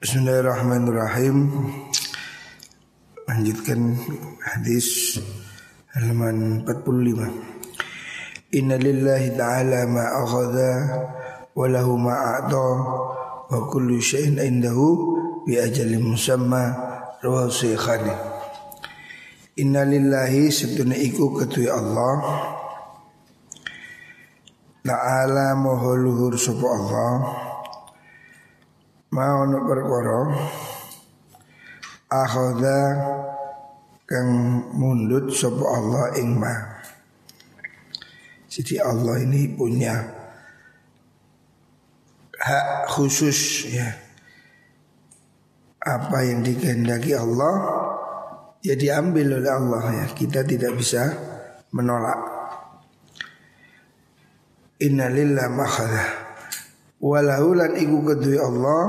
Bismillahirrahmanirrahim. Lanjutkan hadis halaman 45 Inna lillahi ta'ala ma akhadha wa ma a'ta wa kullu syai'in indahu bi ajalin musamma rawahu syekhani. Inna lillahi seduna iku ketui Allah. Ta'ala moho luhur Allah mau ono perkara akhadha kang mundut sapa Allah ing ma. Jadi Allah ini punya hak khusus ya. Apa yang dikehendaki Allah ya diambil oleh Allah ya. Kita tidak bisa menolak. Innalillah makhadha Walahu lan iku kedui Allah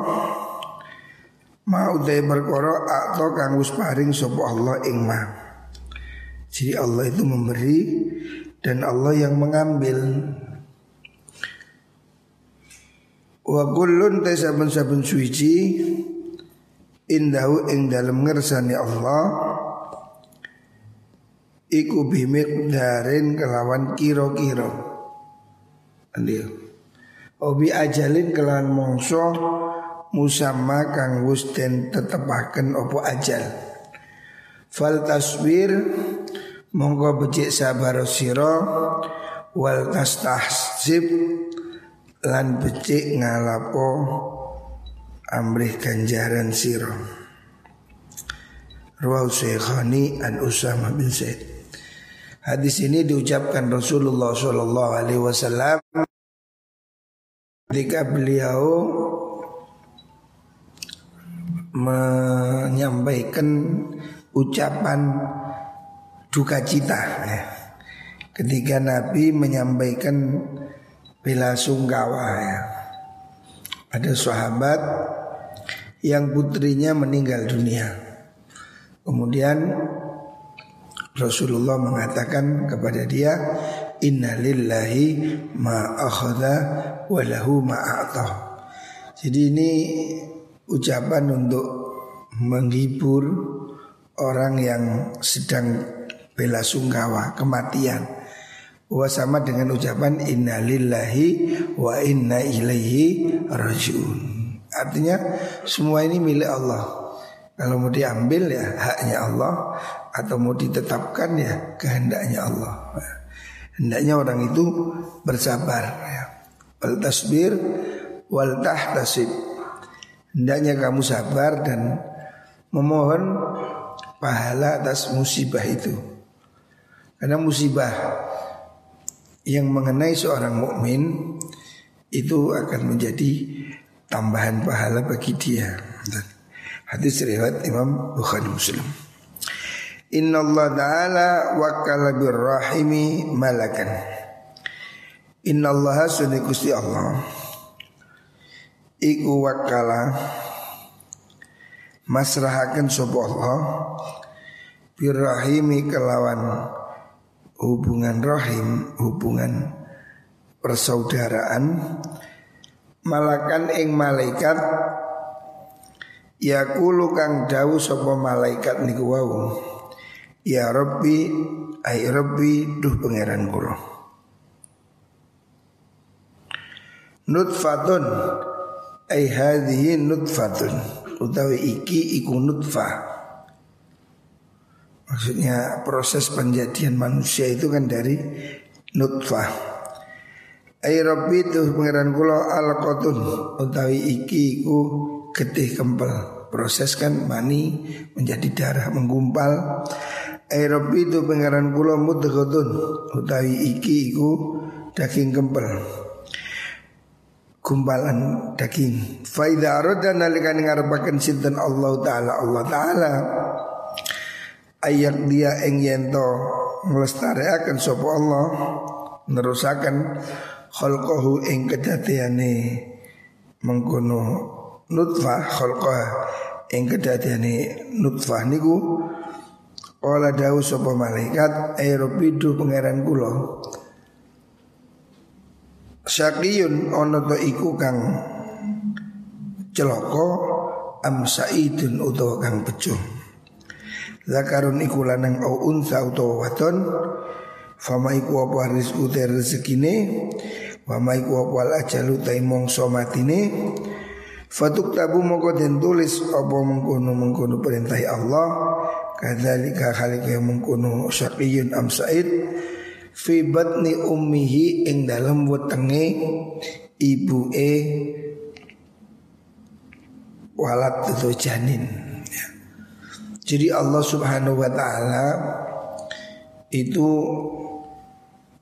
Ma utai berkoro atau kang wis paring sapa Allah ing ma. Jadi Allah itu memberi dan Allah yang mengambil. Wa kullun ta saben-saben suci indahu ing dalem ngersani Allah iku darin kelawan kiro-kiro. Andil. Obi ajalin kelan mongso musamma kang wis den tetepaken opo ajal. Fal tasbir monggo becik sabar sira wal tastahsib lan becik ngalapo amrih ganjaran sira. Ruwau Syekhani an Usama bin Zaid. Hadis ini diucapkan Rasulullah Shallallahu Alaihi Wasallam ketika beliau menyampaikan ucapan duka cita ya. ketika Nabi menyampaikan bela sungkawa ya. ada sahabat yang putrinya meninggal dunia kemudian Rasulullah mengatakan kepada dia Inna lillahi ma akhadha wa lahu ma a'ta. Jadi ini ucapan untuk menghibur orang yang sedang bela sungkawa kematian. Wa sama dengan ucapan inna lillahi wa inna ilaihi rajiun. Artinya semua ini milik Allah. Kalau mau diambil ya haknya Allah atau mau ditetapkan ya kehendaknya Allah. Hendaknya orang itu bersabar ya. Wal tasbir wal tahtasib. Hendaknya kamu sabar dan memohon pahala atas musibah itu. Karena musibah yang mengenai seorang mukmin itu akan menjadi tambahan pahala bagi dia. Hadis riwayat Imam Bukhari Muslim. Inna Allah Ta'ala wakala birrahimi malakan. Inna Allah sunni kusti Allah. Iku wakala Masrahakan sopa Allah Birrahimi kelawan Hubungan rahim Hubungan persaudaraan. Malakan ing malaikat Yakulu kang dawu sopa malaikat niku wau Ya Rabbi Ay Rabbi Duh pangeran kula Nutfatun Ay hadhihi nutfatun. Utawi iki iku nutfah. Maksudnya proses penjadian manusia itu kan dari nutfah. Ay Rabbi Duh pangeran kula alqatun. Utawi iki iku getih kempel. Proses kan mani menjadi darah menggumpal Ai Rabbi itu pengaran kula mudghadun utawi iki iku daging kempel. Gumpalan daging. Faida arada nalikan ngarepaken sinten Allah taala Allah taala ayak dia ing yento nglestarekaken sapa Allah nerusaken khalqahu ing kedatiane mengkono nutfah khalqah ing kedatiane nutfah niku Kala dawu sapa malaikat aerobidu pangeran kula. Syakiyun ana to iku kang celaka am saidun utawa kang bejo zakarun iku lanang au unsa utawa wadon fama iku apa rizku te rezekine wama iku apa al ajalu ta mongso matine fatuk tabu moko den tulis apa mengkono mengkono perintah Allah kadzalika khalik yang mengkono syaqiyun am said fi batni ummihi ing dalam wetenge ibu e walat itu janin. Ya. Jadi Allah Subhanahu wa taala itu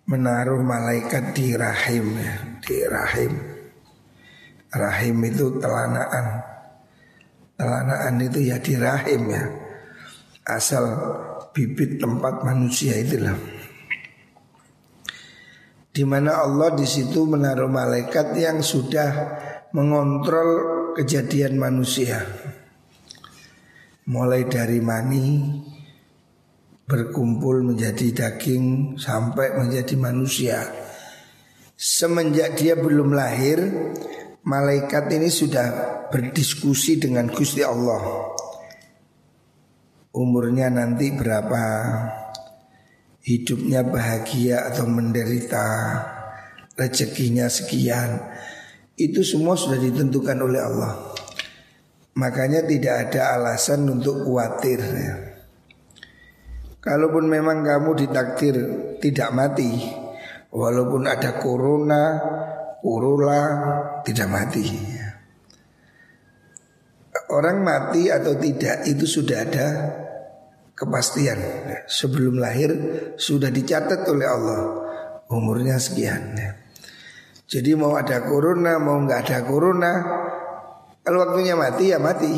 menaruh malaikat di rahim ya, di rahim. Rahim itu telanaan. Telanaan itu ya di rahim ya. Asal bibit tempat manusia itulah. Di mana Allah di situ menaruh malaikat yang sudah mengontrol kejadian manusia. Mulai dari mani Berkumpul menjadi daging Sampai menjadi manusia. Semenjak dia belum lahir Malaikat ini sudah berdiskusi dengan Gusti Allah Umurnya nanti berapa Hidupnya bahagia atau menderita Rezekinya sekian itu semua sudah ditentukan oleh Allah. Makanya tidak ada alasan untuk khawatir. Ya. Kalaupun memang kamu ditakdir tidak mati, walaupun ada corona, urula tidak mati. Orang mati atau tidak itu sudah ada kepastian. Sebelum lahir sudah dicatat oleh Allah umurnya sekian. Jadi mau ada corona, mau nggak ada corona, kalau waktunya mati ya mati.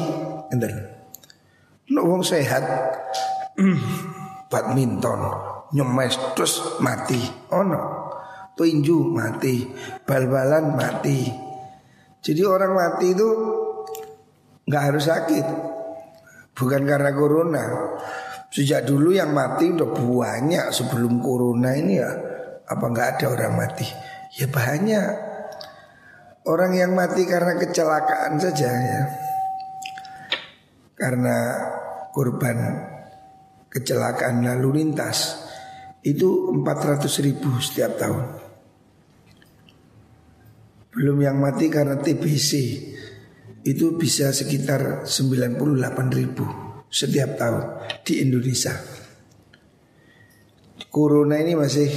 Enter. No sehat, badminton, nyemes terus mati. Oh no, tinju mati, bal-balan mati. Jadi orang mati itu nggak harus sakit, bukan karena corona. Sejak dulu yang mati udah banyak sebelum corona ini ya, apa nggak ada orang mati? Ya banyak. Orang yang mati karena kecelakaan saja ya. Karena korban kecelakaan lalu lintas. Itu 400 ribu setiap tahun. Belum yang mati karena TBC Itu bisa sekitar 98 ribu setiap tahun di Indonesia. Corona ini masih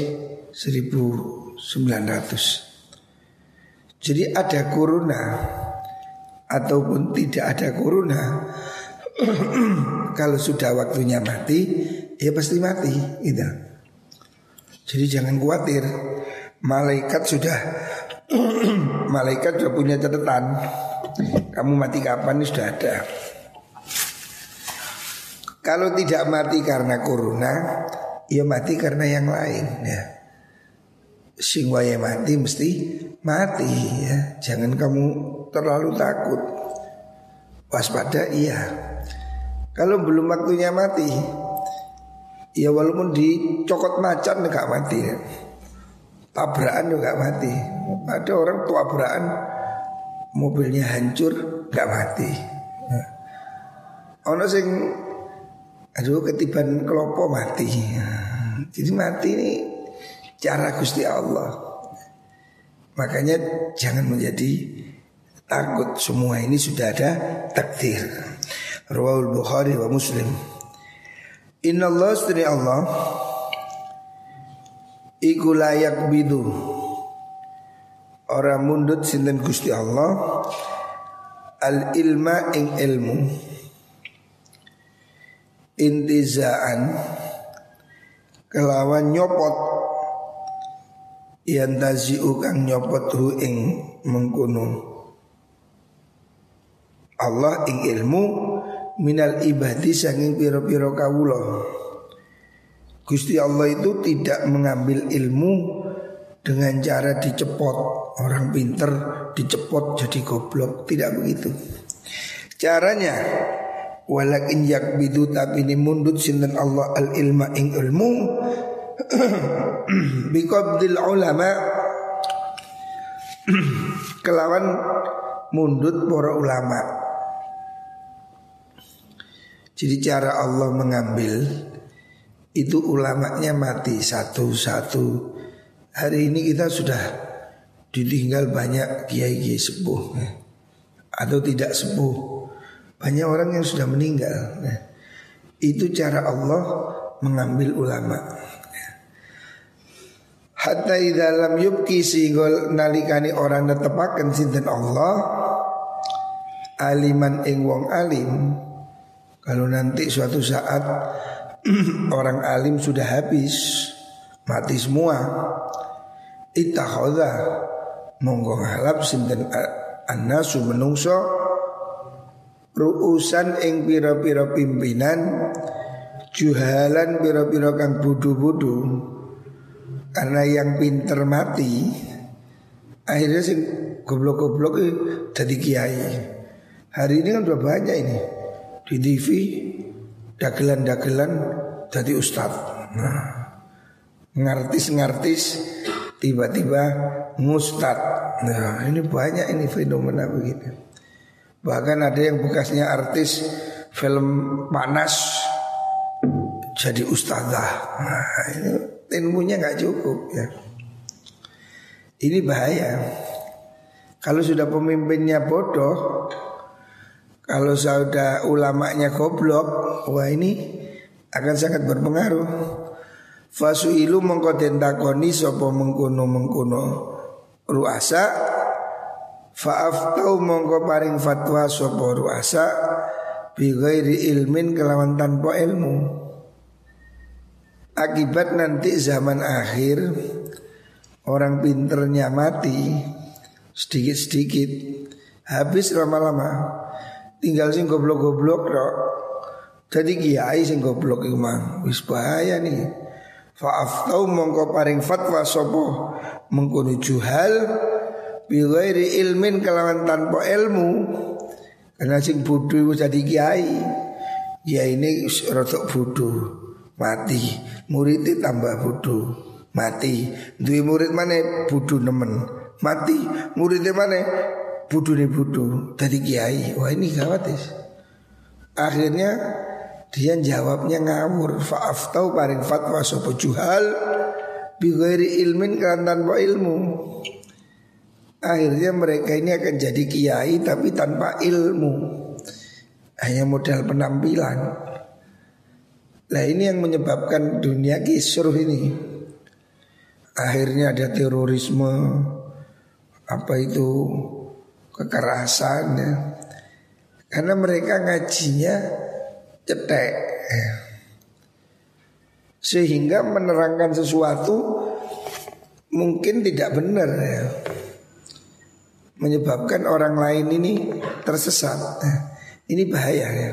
1000 900 Jadi ada corona Ataupun tidak ada corona Kalau sudah waktunya mati Ya pasti mati gitu. Jadi jangan khawatir Malaikat sudah Malaikat sudah punya catatan Kamu mati kapan ini sudah ada Kalau tidak mati karena corona Ya mati karena yang lain ya sing waya mati mesti mati ya. Jangan kamu terlalu takut. Waspada iya. Kalau belum waktunya mati, ya walaupun dicokot macan nggak mati ya. Tabrakan juga mati. Ada orang tabrakan mobilnya hancur nggak mati. Ya. Ono sing aduh ketiban kelopo mati. Jadi mati ini cara Gusti Allah. Makanya jangan menjadi takut semua ini sudah ada takdir. Rawahul Bukhari wa Muslim. Inna Allah Allah Iku layak bidu Orang mundut sinten Gusti Allah? Al ilma ing ilmu. Intizaan. Kelawan nyopot. Yang tazi'u kang nyopot hu ing mengkono. Allah ing ilmu minal ibadi sanging piro-piro kawula. Gusti Allah itu tidak mengambil ilmu dengan cara dicepot Orang pinter dicepot jadi goblok. Tidak begitu. Caranya Walakin yakbidu tapi ini mundut sinten Allah al ilma ing ilmu biqabdil ulama kelawan mundut para ulama. Jadi cara Allah mengambil itu ulamanya mati satu-satu. Hari ini kita sudah ditinggal banyak kiai-kiai sepuh ya. atau tidak sepuh. Banyak orang yang sudah meninggal. Ya. Itu cara Allah mengambil ulama. Ya. Hatta dalam yubki singgol nalikani orang netepaken sinten Allah aliman ing wong alim kalau nanti suatu saat orang alim sudah habis, mati semua, ittakhadha. Monggo ngalap sinten annasu menungso? Ruusan ing pira-pira pimpinan juhalan pira-pira kang budu-budu karena yang pinter mati akhirnya sing goblok-goblok jadi kiai. Hari ini kan udah banyak ini. Di TV dagelan-dagelan jadi ustadz. Nah, ngartis-ngartis tiba-tiba ngustad. Nah, ini banyak ini fenomena begini. Bahkan ada yang bekasnya artis film panas jadi ustazah. Nah, ini ilmunya nggak cukup ya. Ini bahaya. Kalau sudah pemimpinnya bodoh, kalau sudah ulamanya goblok, wah ini akan sangat berpengaruh. Fasuilu mongko den takoni sapa mengkono mengkono ruasa Fa'aftau mongko paring fatwa sapa ruasa bi ghairi ilmin kelawan tanpa ilmu. Akibat nanti zaman akhir orang pinternya mati sedikit-sedikit habis lama-lama tinggal sing goblok-goblok dok. Jadi kiai sing goblok iku wis bahaya nih. Fa'aftau mongko paring fatwa sopo mengkono juhal bi ilmin kelawan tanpa ilmu. Karena sing bodoh jadi kiai. Ya ini rotok bodoh mati. Muridnya tambah bodoh mati. Dua murid mana bodoh nemen mati. Muridnya mana budu nih budu dari kiai. Wah ini gawat ya. Akhirnya dia jawabnya ngawur. Faaf tahu paring fatwa sopo juhal bighairi ilmin kan tanpa ilmu. Akhirnya mereka ini akan jadi kiai tapi tanpa ilmu. Hanya modal penampilan. Nah ini yang menyebabkan dunia kisruh ini. Akhirnya ada terorisme, apa itu kekerasan ya. Karena mereka ngajinya cetek Sehingga menerangkan sesuatu mungkin tidak benar ya. Menyebabkan orang lain ini tersesat. Ini bahaya ya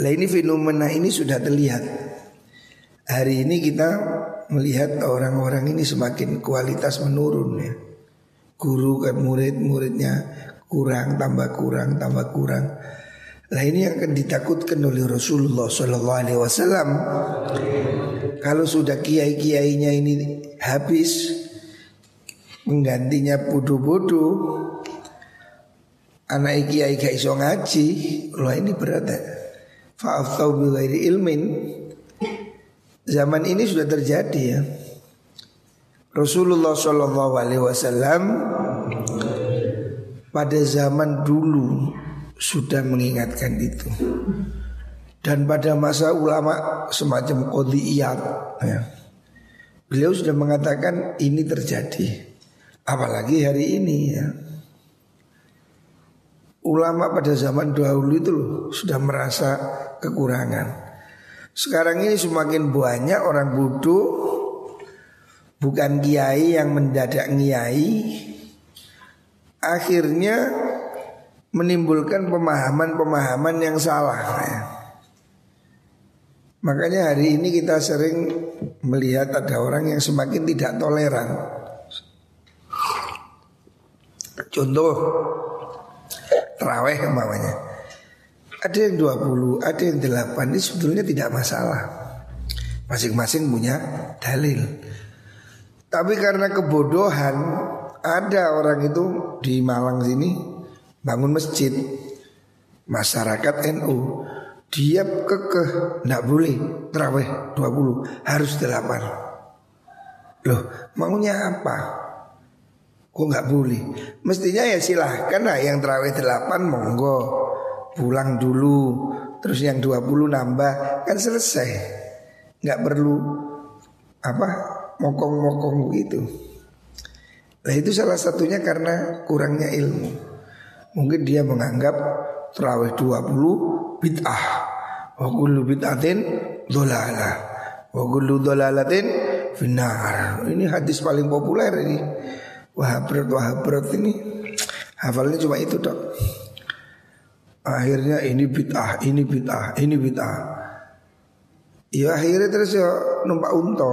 Nah ini fenomena ini sudah terlihat Hari ini kita melihat orang-orang ini semakin kualitas menurun ya. Guru kan murid, muridnya kurang, tambah kurang, tambah kurang. Nah ini yang akan ditakutkan oleh Rasulullah Sallallahu Alaihi Wasallam. Kalau sudah kiai-kiainya ini habis, menggantinya bodoh-bodoh, anak kiai gak iso ngaji, loh ini berat ya. Fa'aftau ilmin Zaman ini sudah terjadi ya. Rasulullah Shallallahu Alaihi Wasallam pada zaman dulu sudah mengingatkan itu. Dan pada masa ulama semacam kodiyat ya, Beliau sudah mengatakan ini terjadi Apalagi hari ini ya Ulama pada zaman dahulu itu loh Sudah merasa kekurangan sekarang ini semakin banyak orang bodoh Bukan kiai yang mendadak kiai Akhirnya menimbulkan pemahaman-pemahaman yang salah ya. Makanya hari ini kita sering melihat ada orang yang semakin tidak toleran. Contoh Terawih umpamanya. Ada yang 20, ada yang 8 Ini sebetulnya tidak masalah. Masing-masing punya dalil. Tapi karena kebodohan Ada orang itu di Malang sini bangun masjid. Masyarakat NU dia kekeh nggak boleh terawih 20 harus 8 loh maunya apa? Kok nggak boleh? Mestinya ya silahkan lah yang terawih 8 monggo. Pulang dulu terus yang 20 nambah kan selesai. Nggak perlu apa mokong-mokong gitu Nah itu salah satunya karena kurangnya ilmu. Mungkin dia menganggap Terawih 20 bid'ah. Wa kullu bid'atin dolala Wa kullu dolalatin finar Ini hadis paling populer ini. Wahabrat wahabrat ini. Hafalnya cuma itu dok. Akhirnya ini bid'ah, ini bid'ah, ini bid'ah. Ya akhirnya terus ya numpak unta.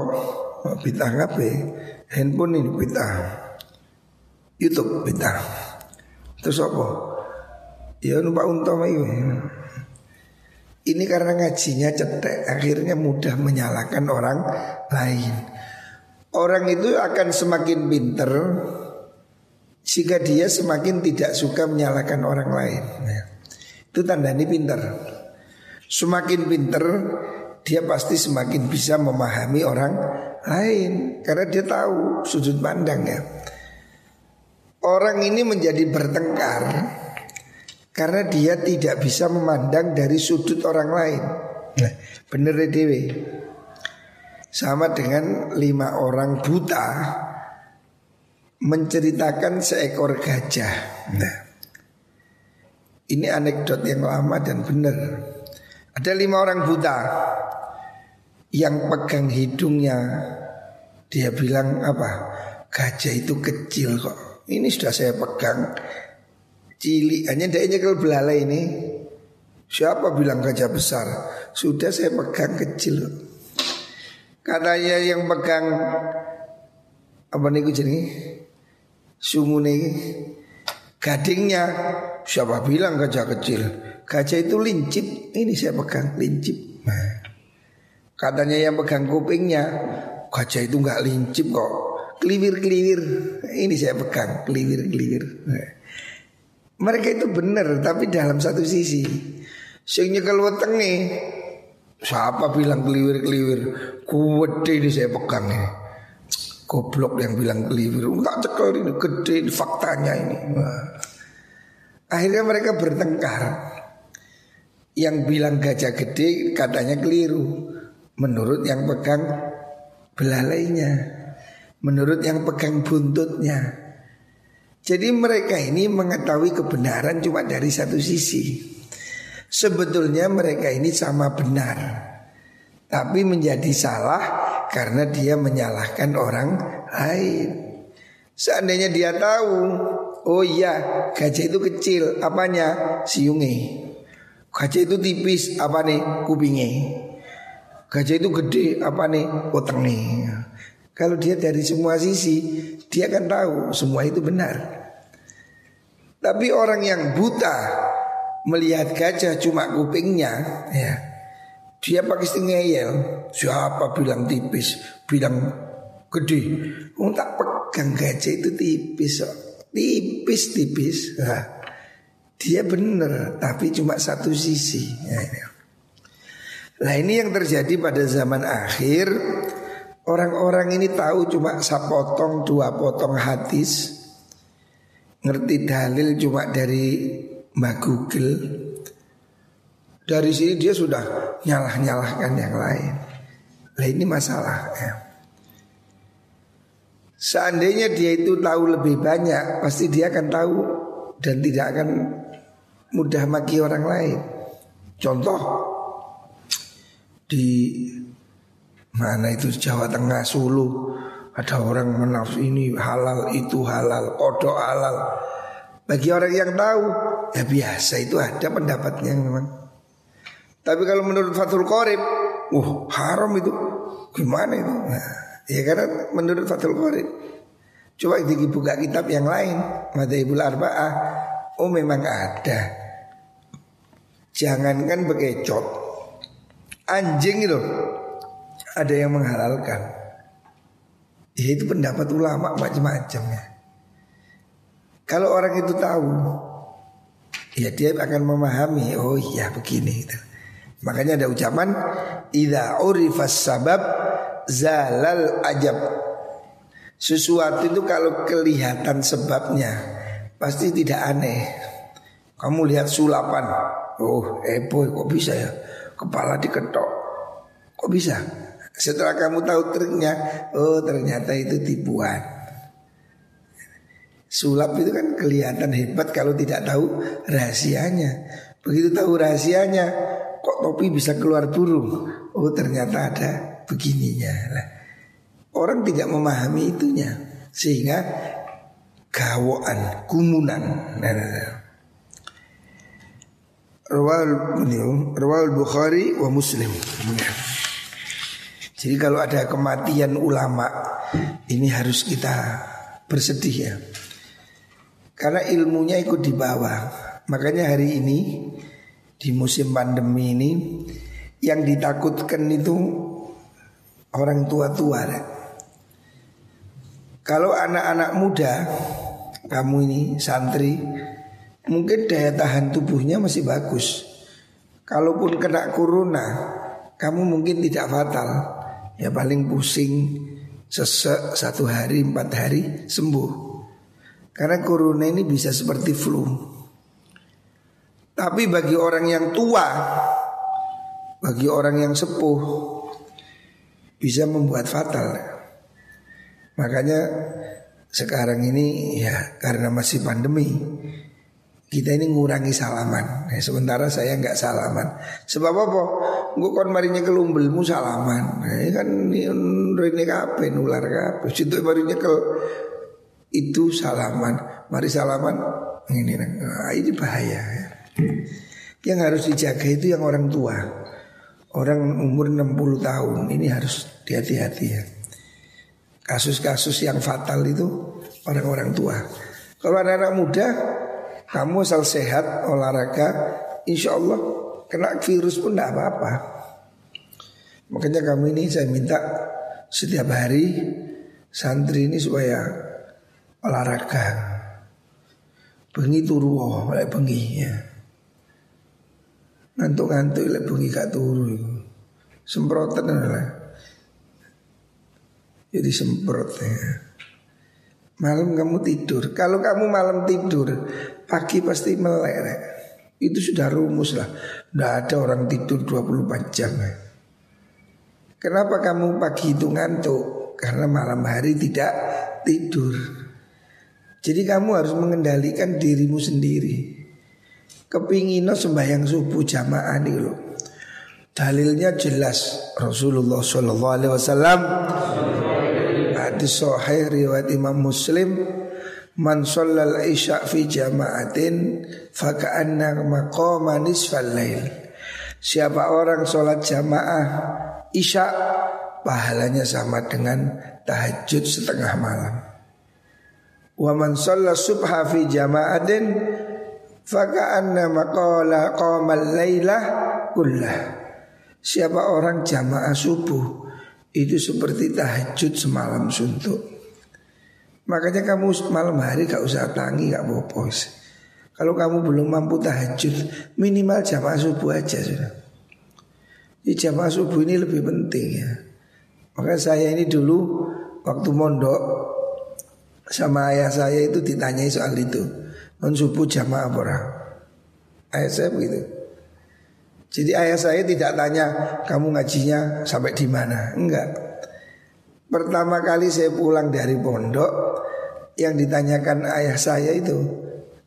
Bid'ah ngapain Handphone ini bid'ah YouTube bintang. Terus apa? Ya numpak unta. Ini karena ngajinya cetek Akhirnya mudah menyalahkan orang lain Orang itu akan semakin pinter Jika dia semakin tidak suka menyalahkan orang lain nah, Itu tanda ini pinter Semakin pinter Dia pasti semakin bisa memahami orang lain Karena dia tahu sudut pandang ya Orang ini menjadi bertengkar karena dia tidak bisa memandang dari sudut orang lain. Nah, bener ya, dewe. Sama dengan lima orang buta menceritakan seekor gajah. Nah, ini anekdot yang lama dan benar. Ada lima orang buta yang pegang hidungnya. Dia bilang apa? Gajah itu kecil kok. Ini sudah saya pegang. Cilik. Hanya dia kalau belalai ini. Siapa bilang gajah besar? Sudah saya pegang kecil. Katanya yang pegang Apa nih jadi Sungu nih Gadingnya Siapa bilang gajah kecil? Gajah itu lincip. Ini saya pegang lincip. Nah. Katanya yang pegang kupingnya Gajah itu nggak lincip kok Keliwir-keliwir Ini saya pegang. Keliwir-keliwir Mereka itu benar Tapi dalam satu sisi. Sehingga kalau wetenge Siapa bilang keliwir-keliwir Kuwede ini saya pegang ini. Goblok yang bilang keliwir Tak cekel ini gede ini faktanya ini. Akhirnya mereka bertengkar. Yang bilang gajah gede katanya keliru. Menurut yang pegang belalainya menurut yang pegang buntutnya. Jadi mereka ini mengetahui kebenaran cuma dari satu sisi. Sebetulnya mereka ini sama benar. Tapi menjadi salah karena dia menyalahkan orang lain. Seandainya dia tahu, oh iya gajah itu kecil, apanya? Siunge. Gajah itu tipis, apa nih? Kupingnya. Gajah itu gede, apa nih? Wetenge. Kalau dia dari semua sisi Dia akan tahu semua itu benar. Tapi orang yang buta Melihat gajah cuma kupingnya ya Dia pakai ngeyel Siapa bilang tipis Bilang gede? Oh tak pegang gajah itu tipis Tipis-tipis nah, Dia benar Tapi cuma satu sisi. Nah ini yang terjadi pada zaman akhir Orang-orang ini tahu cuma sapotong dua potong hadis. Ngerti dalil cuma dari Mbak Google. Dari sini dia sudah nyalah-nyalahkan yang lain. Nah ini masalah ya. Seandainya dia itu tahu lebih banyak Pasti dia akan tahu Dan tidak akan mudah maki orang lain. Contoh Di Mana itu Jawa Tengah Sulu. Ada orang menafs ini halal itu halal Kodok halal. Bagi orang yang tahu Ya biasa itu ada pendapatnya memang. Tapi kalau menurut Fathul Qorib Uh haram itu. Gimana itu? Nah, Ya karena menurut Fathul Qorib Coba dibuka kitab yang lain Madhaibul Arba'ah Oh memang ada. Jangankan bekecot Anjing itu ada yang menghalalkan. Ya itu pendapat ulama macam-macam ya. Kalau orang itu tahu Ya dia akan memahami Oh iya begini gitu. Makanya ada ucapan Ida urifas sabab Zalal ajab Sesuatu itu kalau kelihatan sebabnya Pasti tidak aneh Kamu lihat sulapan Oh eh boy kok bisa ya Kepala diketok Kok bisa Setelah kamu tahu triknya Oh ternyata itu tipuan Sulap itu kan kelihatan hebat kalau tidak tahu rahasianya. Begitu tahu rahasianya, kok topi bisa keluar burung? Oh ternyata ada begininya. Nah, orang tidak memahami itunya sehingga gawoan, kumunan. Nah, nah, nah. Rawal Bukhari wa Muslim. Jadi kalau ada kematian ulama ini harus kita bersedih ya. Karena ilmunya ikut di bawah. Makanya hari ini di musim pandemi ini yang ditakutkan itu orang tua-tua. Kalau anak-anak muda kamu ini santri mungkin daya tahan tubuhnya masih bagus. Kalaupun kena corona kamu mungkin tidak fatal. Ya paling pusing sesek satu hari empat hari sembuh. Karena corona ini bisa seperti flu. Tapi bagi orang yang tua, bagi orang yang sepuh, bisa membuat fatal. Makanya sekarang ini ya karena masih pandemi, kita ini ngurangi salaman. Nah, sementara saya nggak salaman. Sebab apa? Gue kon marinya kelumbelmu salaman. Nah, ini kan ini kape nular kape. Situ marinya ke itu salaman. Mari salaman. Ini, nah, ini bahaya. Ya. Yang harus dijaga itu yang orang tua. Orang umur 60 tahun ini harus hati-hati ya. Kasus-kasus yang fatal itu orang-orang tua. Kalau anak-anak muda, kamu asal sehat, olahraga, insya Allah kena virus pun tidak apa-apa. Makanya kamu ini saya minta setiap hari santri ini supaya olahraga. Bengi turu oleh bengi ya. Ngantuk-ngantuk oleh bengi gak turu. Semprotan adalah. Jadi semprot ya. Malam kamu tidur. Kalau kamu malam tidur, pagi pasti melek. Itu sudah rumus lah. Tidak ada orang tidur 24 jam. Kenapa kamu pagi itu ngantuk? Karena malam hari tidak tidur. Jadi kamu harus mengendalikan dirimu sendiri. Kepingino sembahyang subuh jamaah nih loh. Dalilnya jelas Rasulullah Shallallahu Alaihi Wasallam hadis Sahih riwayat Imam Muslim Man sholal isya fi jama'atin Faka'anna maqama nisfal lail Siapa orang sholat jamaah Isya Pahalanya sama dengan tahajud setengah malam Wa man shalla subha fi jama'atin faka'anna maqala qamal lailah kullah. Siapa orang jamaah subuh itu seperti tahajud semalam suntuk. Makanya kamu malam hari gak usah tangi gak apa Kalau kamu belum mampu tahajud minimal jamaah subuh aja sudah. Di jamaah subuh ini lebih penting ya. Maka saya ini dulu waktu mondok sama ayah saya itu ditanyai soal itu. Non subuh jamaah apa Ayah saya begitu. Jadi ayah saya tidak tanya kamu ngajinya sampai di mana, enggak. Pertama kali saya pulang dari pondok yang ditanyakan ayah saya itu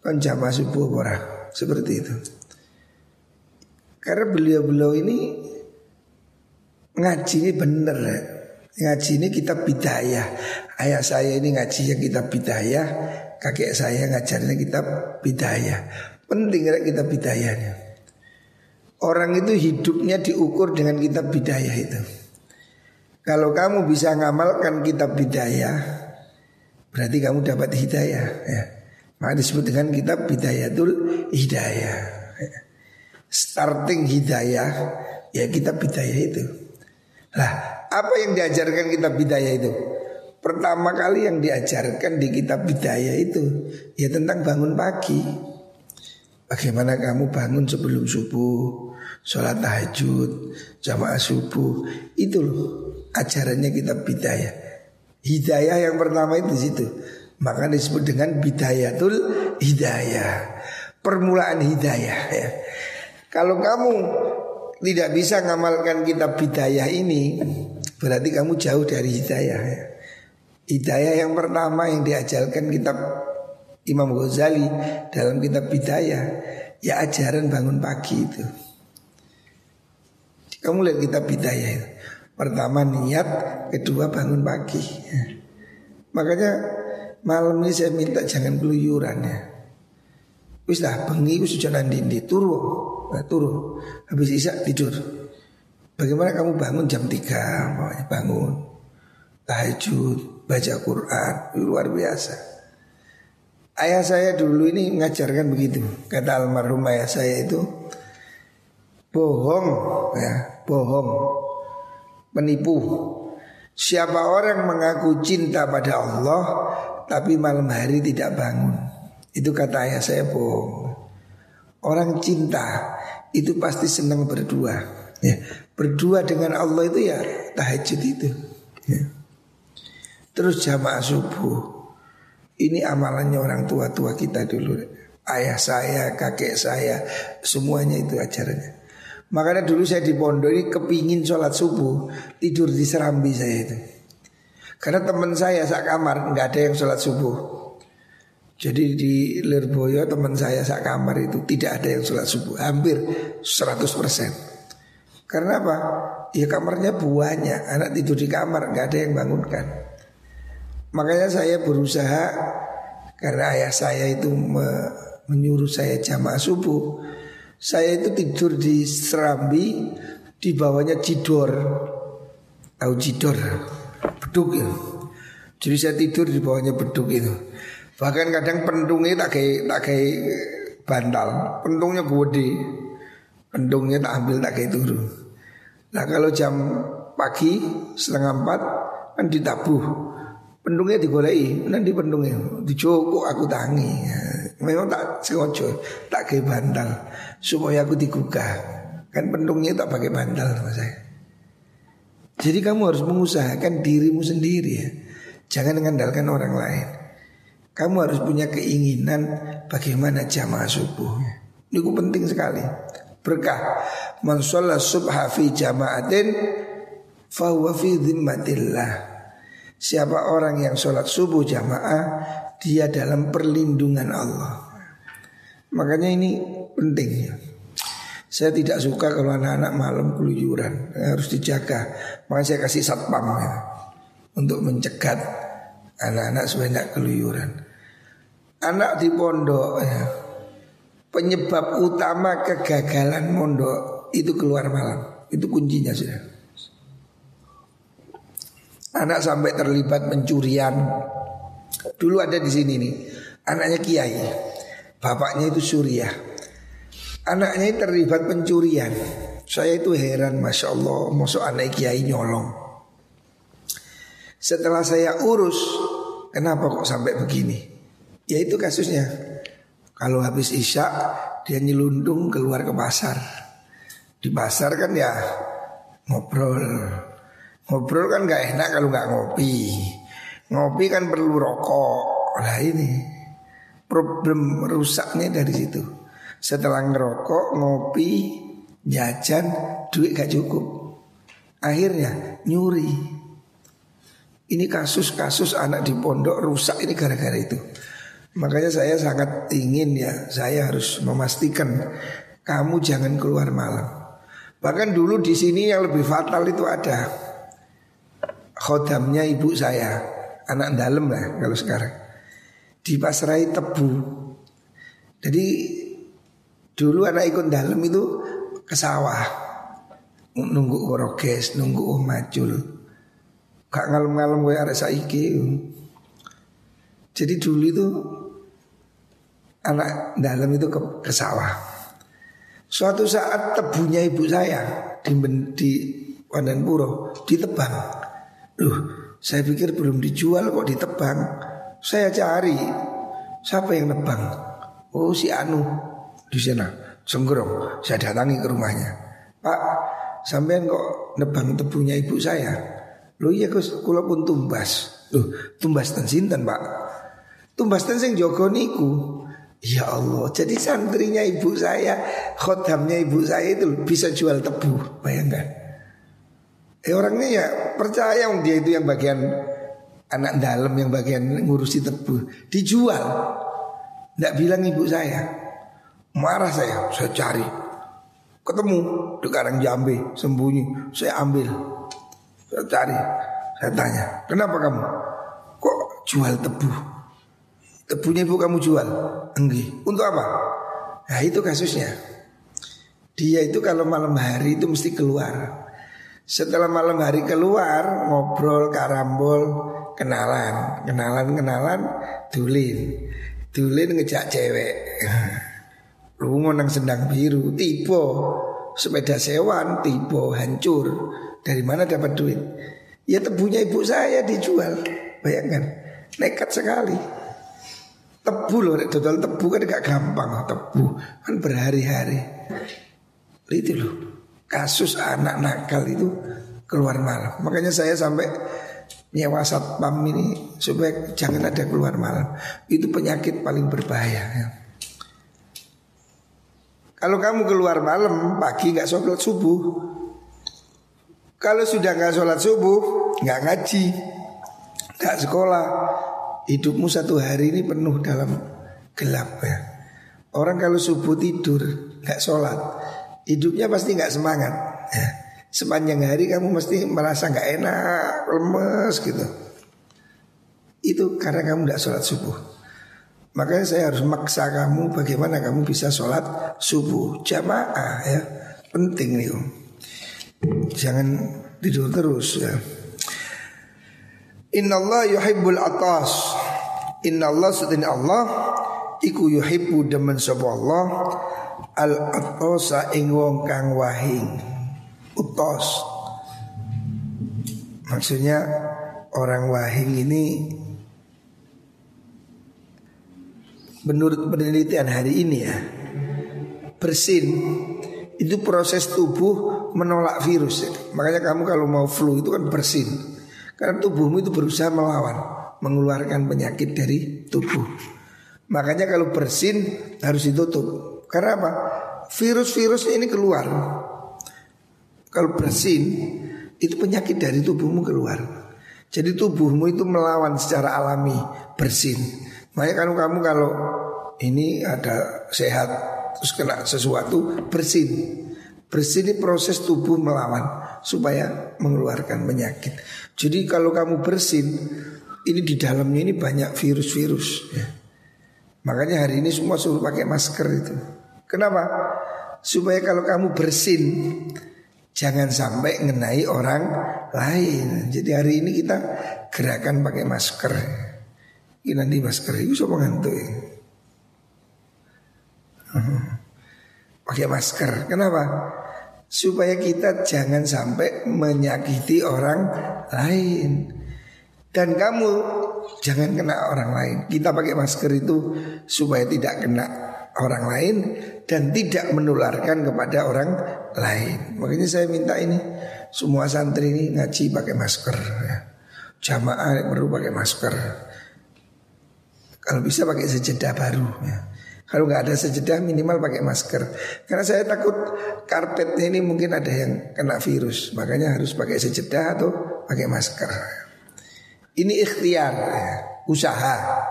kan jamaah subuh apa Seperti itu. Karena beliau-beliau ini ngaji ini bener. Ngaji ini kitab bidayah. Ayah saya ini ngaji yang kitab bidayah Kakek saya ngajarnya kitab bidayah. Penting ya kitab bidayahnya. Orang itu hidupnya diukur dengan kitab bidayah itu Kalau kamu bisa ngamalkan kitab bidayah Berarti kamu dapat hidayah ya. Maka disebut dengan kitab bidayah itu hidayah Starting hidayah Ya kitab bidayah itu Lah apa yang diajarkan kitab bidayah itu? Pertama kali yang diajarkan di kitab bidayah itu ya tentang bangun pagi. Bagaimana kamu bangun sebelum subuh, sholat tahajud, jamaah subuh, itu loh ajarannya kita bidayah. Hidayah yang pertama itu di situ. Maka disebut dengan bidayatul hidayah. Permulaan hidayah ya. Kalau kamu tidak bisa ngamalkan kitab bidayah ini, berarti kamu jauh dari hidayah ya. Hidayah yang pertama yang diajarkan kitab Imam Ghazali dalam kitab Bidayah ya ajaran bangun pagi itu. Kamu lihat kitab Bidayah itu. Pertama niat, kedua bangun pagi. Makanya malam ini saya minta jangan keluyuran ya. Wis lah bengi wis sudah nandindi turu. Nah, turu. Habis isak tidur. Bagaimana kamu bangun jam 3 bangun tahajud, baca Quran, luar biasa. Ayah saya dulu ini mengajarkan begitu. Kata almarhum ayah saya itu bohong ya, bohong, menipu. Siapa orang mengaku cinta pada Allah tapi malam hari tidak bangun. Itu kata ayah saya bohong. Orang cinta itu pasti senang berdua. Ya, berdua dengan Allah itu ya tahajud itu. Ya. Terus jamaah subuh ini amalannya orang tua-tua kita dulu. Ayah saya, kakek saya, semuanya itu ajarannya. Makanya dulu saya di pondok ini kepingin sholat subuh, tidur di serambi saya itu. Karena teman saya sak kamar nggak ada yang sholat subuh. Jadi di Lirboyo teman saya sak kamar itu tidak ada yang sholat subuh, hampir 100%. Karena apa? Ya kamarnya buahnya, anak tidur di kamar nggak ada yang bangunkan. Makanya saya berusaha karena ayah saya itu me, menyuruh saya jamaah subuh. Saya itu tidur di serambi, di bawahnya jidor. Tahu jidor? Beduk ya. Jadi saya tidur di bawahnya beduk itu. Bahkan kadang pendungnya tak kayak tak kayak bantal, pendungnya gede. Pendungnya tak ambil tak kayak turun. Nah kalau jam pagi setengah empat kan ditabuh Pendungnya digolei, nanti pendungnya dijoko aku tangi. Memang tak sengaja, tak kayak bantal supaya aku digugah. Kan pendungnya tak pakai bantal sama saya. Jadi kamu harus mengusahakan dirimu sendiri ya. Jangan mengandalkan orang lain. Kamu harus punya keinginan bagaimana jamaah subuh. Ini penting sekali. Berkah. Man subha fi jama'atin fahuwa fi dhimmatillah. Siapa orang yang sholat subuh jamaah Dia dalam perlindungan Allah. Makanya ini penting ya. Saya tidak suka kalau anak-anak malam keluyuran Harus dijaga. Makanya saya kasih satpam ya Untuk mencegat anak-anak supaya tidak keluyuran. Anak di pondok ya Penyebab utama kegagalan mondok Itu keluar malam. Itu kuncinya sudah. Anak sampai terlibat pencurian. Dulu ada di sini nih, anaknya kiai. Bapaknya itu Suriah. Anaknya terlibat pencurian. Saya itu heran, masya Allah, masuk anak kiai nyolong. Setelah saya urus, kenapa kok sampai begini? Ya itu kasusnya. Kalau habis isya, dia nyelundung keluar ke pasar. Di pasar kan ya ngobrol Ngobrol kan gak enak kalau gak ngopi. Ngopi kan perlu rokok. Nah ini problem rusaknya dari situ. Setelah ngerokok, ngopi, jajan, duit gak cukup. Akhirnya nyuri. Ini kasus-kasus anak di pondok rusak ini gara-gara itu. Makanya saya sangat ingin ya, saya harus memastikan kamu jangan keluar malam. Bahkan dulu di sini yang lebih fatal itu ada khodamnya ibu saya anak dalam lah kalau sekarang. Di pasrai tebu. Jadi dulu anak ikut dalam itu ke sawah. Nunggu oroges nunggu macul gak ngalem-ngalem gue ada saiki. Jadi dulu itu anak dalam itu ke, ke sawah. Suatu saat tebunya ibu saya di di Wandanpuro ditebang. Duh, saya pikir belum dijual kok ditebang. Saya cari siapa yang nebang. Oh si Anu. di sana. Senggerong, saya datangi ke rumahnya. Pak, sampean kok nebang tebunya ibu saya? Lo iya Gus, kula pun tumbas. Loh, tumbas ten sinten, Pak? Tumbas ten sing jaga niku. Ya Allah, jadi santrinya ibu saya, khodamnya ibu saya itu bisa jual tebu, bayangkan. Eh orangnya ya percaya dia itu yang bagian anak dalam yang bagian ngurusi tebu dijual. Tidak bilang ibu saya. Marah saya, saya cari. Ketemu di Karang Jambi, sembunyi. Saya ambil. Saya cari. Saya tanya, kenapa kamu? Kok jual tebu? Tebunya ibu kamu jual? Enggak. Untuk apa? Nah itu kasusnya. Dia itu kalau malam hari itu mesti keluar. Setelah malam hari keluar ngobrol, karambol, kenalan, kenalan, kenalan, tulin, tulin ngejak cewek. Lungo nang sendang biru Tiba. Sepeda sewan Tiba hancur. Dari mana dapat duit? Ya tebunya ibu saya dijual. Bayangkan Nekat sekali. Tebu loh Total tebu kan gak gampang. Tebu kan berhari-hari. Itu loh Kasus anak nakal itu Keluar malam Makanya saya sampai nyewa satpam ini supaya jangan ada keluar malam. Itu penyakit paling berbahaya. Ya. Kalau kamu keluar malam pagi nggak sholat subuh, kalau sudah nggak sholat subuh nggak ngaji, nggak sekolah, hidupmu satu hari ini penuh dalam gelap ya. Orang kalau subuh tidur nggak sholat, hidupnya pasti nggak semangat. Ya. Sepanjang hari kamu mesti merasa nggak enak, lemes gitu. Itu karena kamu nggak sholat subuh. Makanya saya harus maksa kamu bagaimana kamu bisa sholat subuh jamaah ya penting nih. Jangan tidur terus ya. Inna Allah yuhibbul atas. Inna Allah sedini Allah iku yuhibbu demen sapa Allah al atasa ing wong kang wahing utos. Maksudnya orang wahing ini menurut penelitian hari ini ya bersin itu proses tubuh menolak virus ya. makanya kamu kalau mau flu itu kan bersin karena tubuhmu itu berusaha melawan mengeluarkan penyakit dari tubuh makanya kalau bersin harus ditutup karena apa virus-virus ini keluar kalau bersin itu penyakit dari tubuhmu keluar jadi tubuhmu itu melawan secara alami bersin Makanya kalau kamu kalau ini ada sehat terus kena sesuatu bersin. Bersin ini proses tubuh melawan supaya mengeluarkan penyakit. Jadi kalau kamu bersin ini di dalamnya ini banyak virus-virus ya. Makanya hari ini semua suruh pakai masker itu. Kenapa? Supaya kalau kamu bersin jangan sampai mengenai orang lain. Jadi hari ini kita gerakan pakai masker. Ini nanti masker itu siapa ngantuk ya? Pakai masker. Kenapa? Supaya kita jangan sampai menyakiti orang lain. Dan kamu jangan kena orang lain. Kita pakai masker itu supaya tidak kena orang lain dan tidak menularkan kepada orang lain. Makanya saya minta ini semua santri ini ngaji pakai masker ya. Jamaah perlu pakai masker. Kalau bisa pakai sejedah baru ya. Kalau nggak ada sejedah minimal pakai masker. Karena saya takut karpetnya ini mungkin ada yang kena virus. Makanya harus pakai sejedah atau pakai masker. Ini ikhtiar ya, usaha.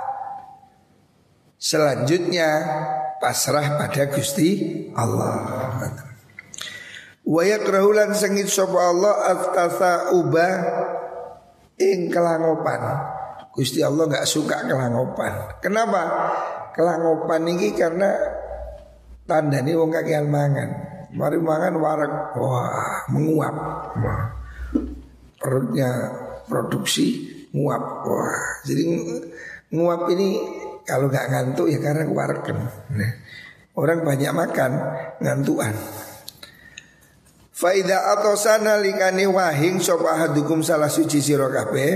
Selanjutnya pasrah pada Gusti Allah. Wa yakrahulan sengit sapa Allah astasa ubah ing kelangopan. Gusti Allah nggak suka kelangopan. Kenapa? Kelangopan ini karena tanda ini wong kakean mangan. Mari mangan warak, wah menguap. Wah. Perutnya produksi nguap. Wah, jadi nguap ini kalau nggak ngantuk ya karena warken. Nah, orang banyak makan ngantuan. Faida atau sana likani wahing sopahadukum salah suci sirokabe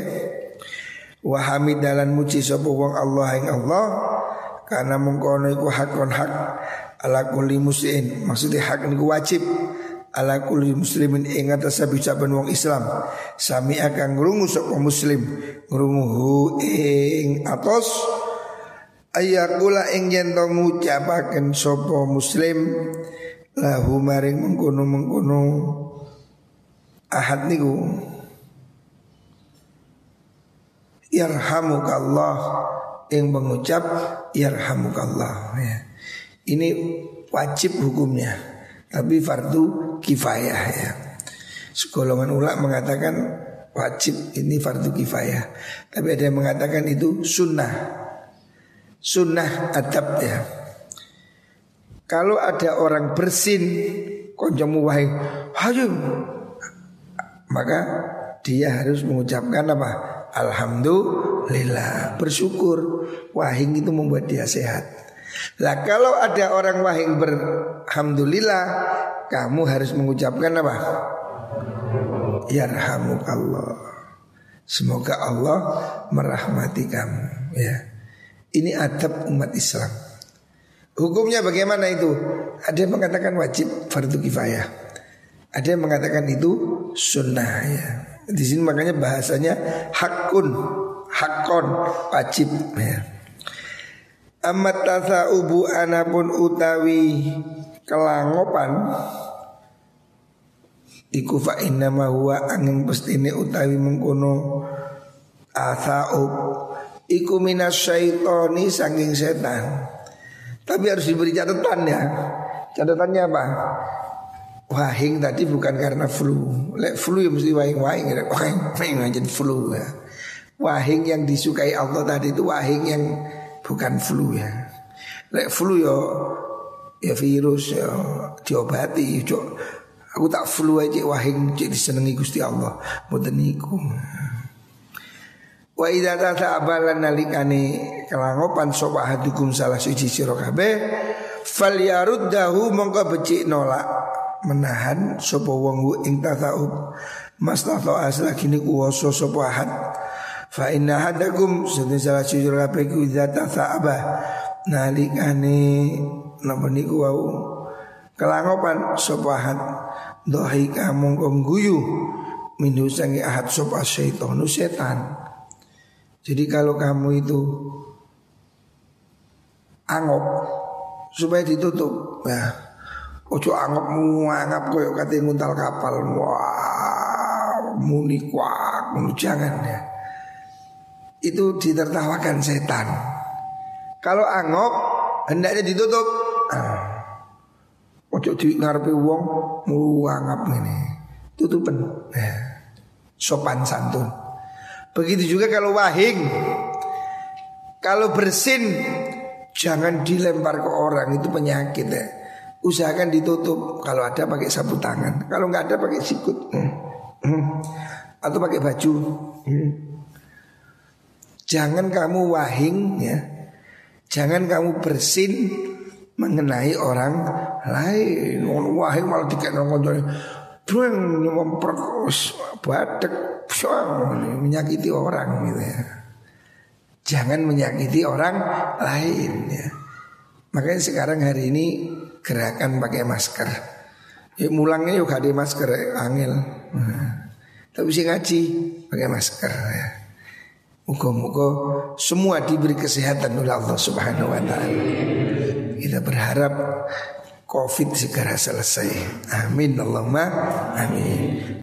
Wa hamidalan muji sapa wong Allah ing Allah karena mengkono iku hakon hak. Ala kulli muslimin maksudnya hak niku wajib. Ala kulli muslimin ing atas saben wong Islam. Sami akan ngrungu sapa muslim. Ngrungu ing atos ayakula ing yen to ngucapaken sapa muslim lahu maring mengkono-mengkono ahad niku. Yarhamukallah yang mengucap yarhamukallah ya. Ini wajib hukumnya Tapi fardu kifayah ya. Sekolongan ulama mengatakan wajib ini fardu kifayah. Tapi ada yang mengatakan itu sunnah Sunnah adab ya Kalau ada orang bersin Konjomu wahai Hayum Maka dia harus mengucapkan apa? Alhamdulillah Bersyukur Wahing itu membuat dia sehat Lah kalau ada orang wahing berhamdulillah Kamu harus mengucapkan apa? Yarhamukallah Semoga Allah merahmati kamu ya. Ini adab umat Islam Hukumnya bagaimana itu? Ada yang mengatakan wajib fardu kifayah Ada yang mengatakan itu sunnah ya di sini makanya bahasanya hakun, hakon, wajib ya. Amat tasa ubu anapun utawi kelangopan Iku fa inna ma huwa angin pestine utawi mengkono asaub Iku minas syaitoni sangking setan Tapi harus diberi catatan ya Catatannya apa? Wahing tadi bukan karena flu. Lek flu ya mesti wahing-wahing. Wahing, wahing aja flu ya. Wahing yang disukai Allah tadi itu wahing yang bukan flu ya. Lek flu ya ya virus ya diobati. Aku tak flu aja wahing jadi senengi Gusti Allah. Mboten niku. Wa idza tata'abalan nalikane kelangopan sapa hadukum salah suci sira kabeh falyaruddahu mongko becik nolak menahan sapa wong ing tasaub mastafa asla kini kuwasa sapa ahad. Fa inna hadakum sedhe salah sujur kabeh ku idza tasaaba nalikane napa niku wau? Kelangopan sapa ahad. Dohi kamu guyu minhu sangi ahad sapa syaitanu setan jadi kalau kamu itu angop supaya ditutup ya Ojo anggap anggap koyo kate nguntal kapal. Wah, muni kuak, jangan ya. Itu ditertawakan setan. Kalau angop hendaknya ditutup. Ah. Ojo di ngarepe wong mulu anggap ini. Tutupan. Ya. Sopan santun. Begitu juga kalau wahing. Kalau bersin jangan dilempar ke orang itu penyakit ya usahakan ditutup kalau ada pakai sapu tangan kalau nggak ada pakai sikut hmm. Hmm. atau pakai baju hmm. jangan kamu wahing ya jangan kamu bersin mengenai orang lain wahing malah dikena ngonjol Buang memperkos badak menyakiti orang gitu ya. Jangan menyakiti orang lain ya. Makanya sekarang hari ini gerakan pakai masker. Ya mulangnya juga ada masker angin. Nah, tapi sih ngaji pakai masker ya. Muka-muka semua diberi kesehatan oleh Allah Subhanahu wa taala. Kita berharap Covid segera selesai. Amin Allahumma amin.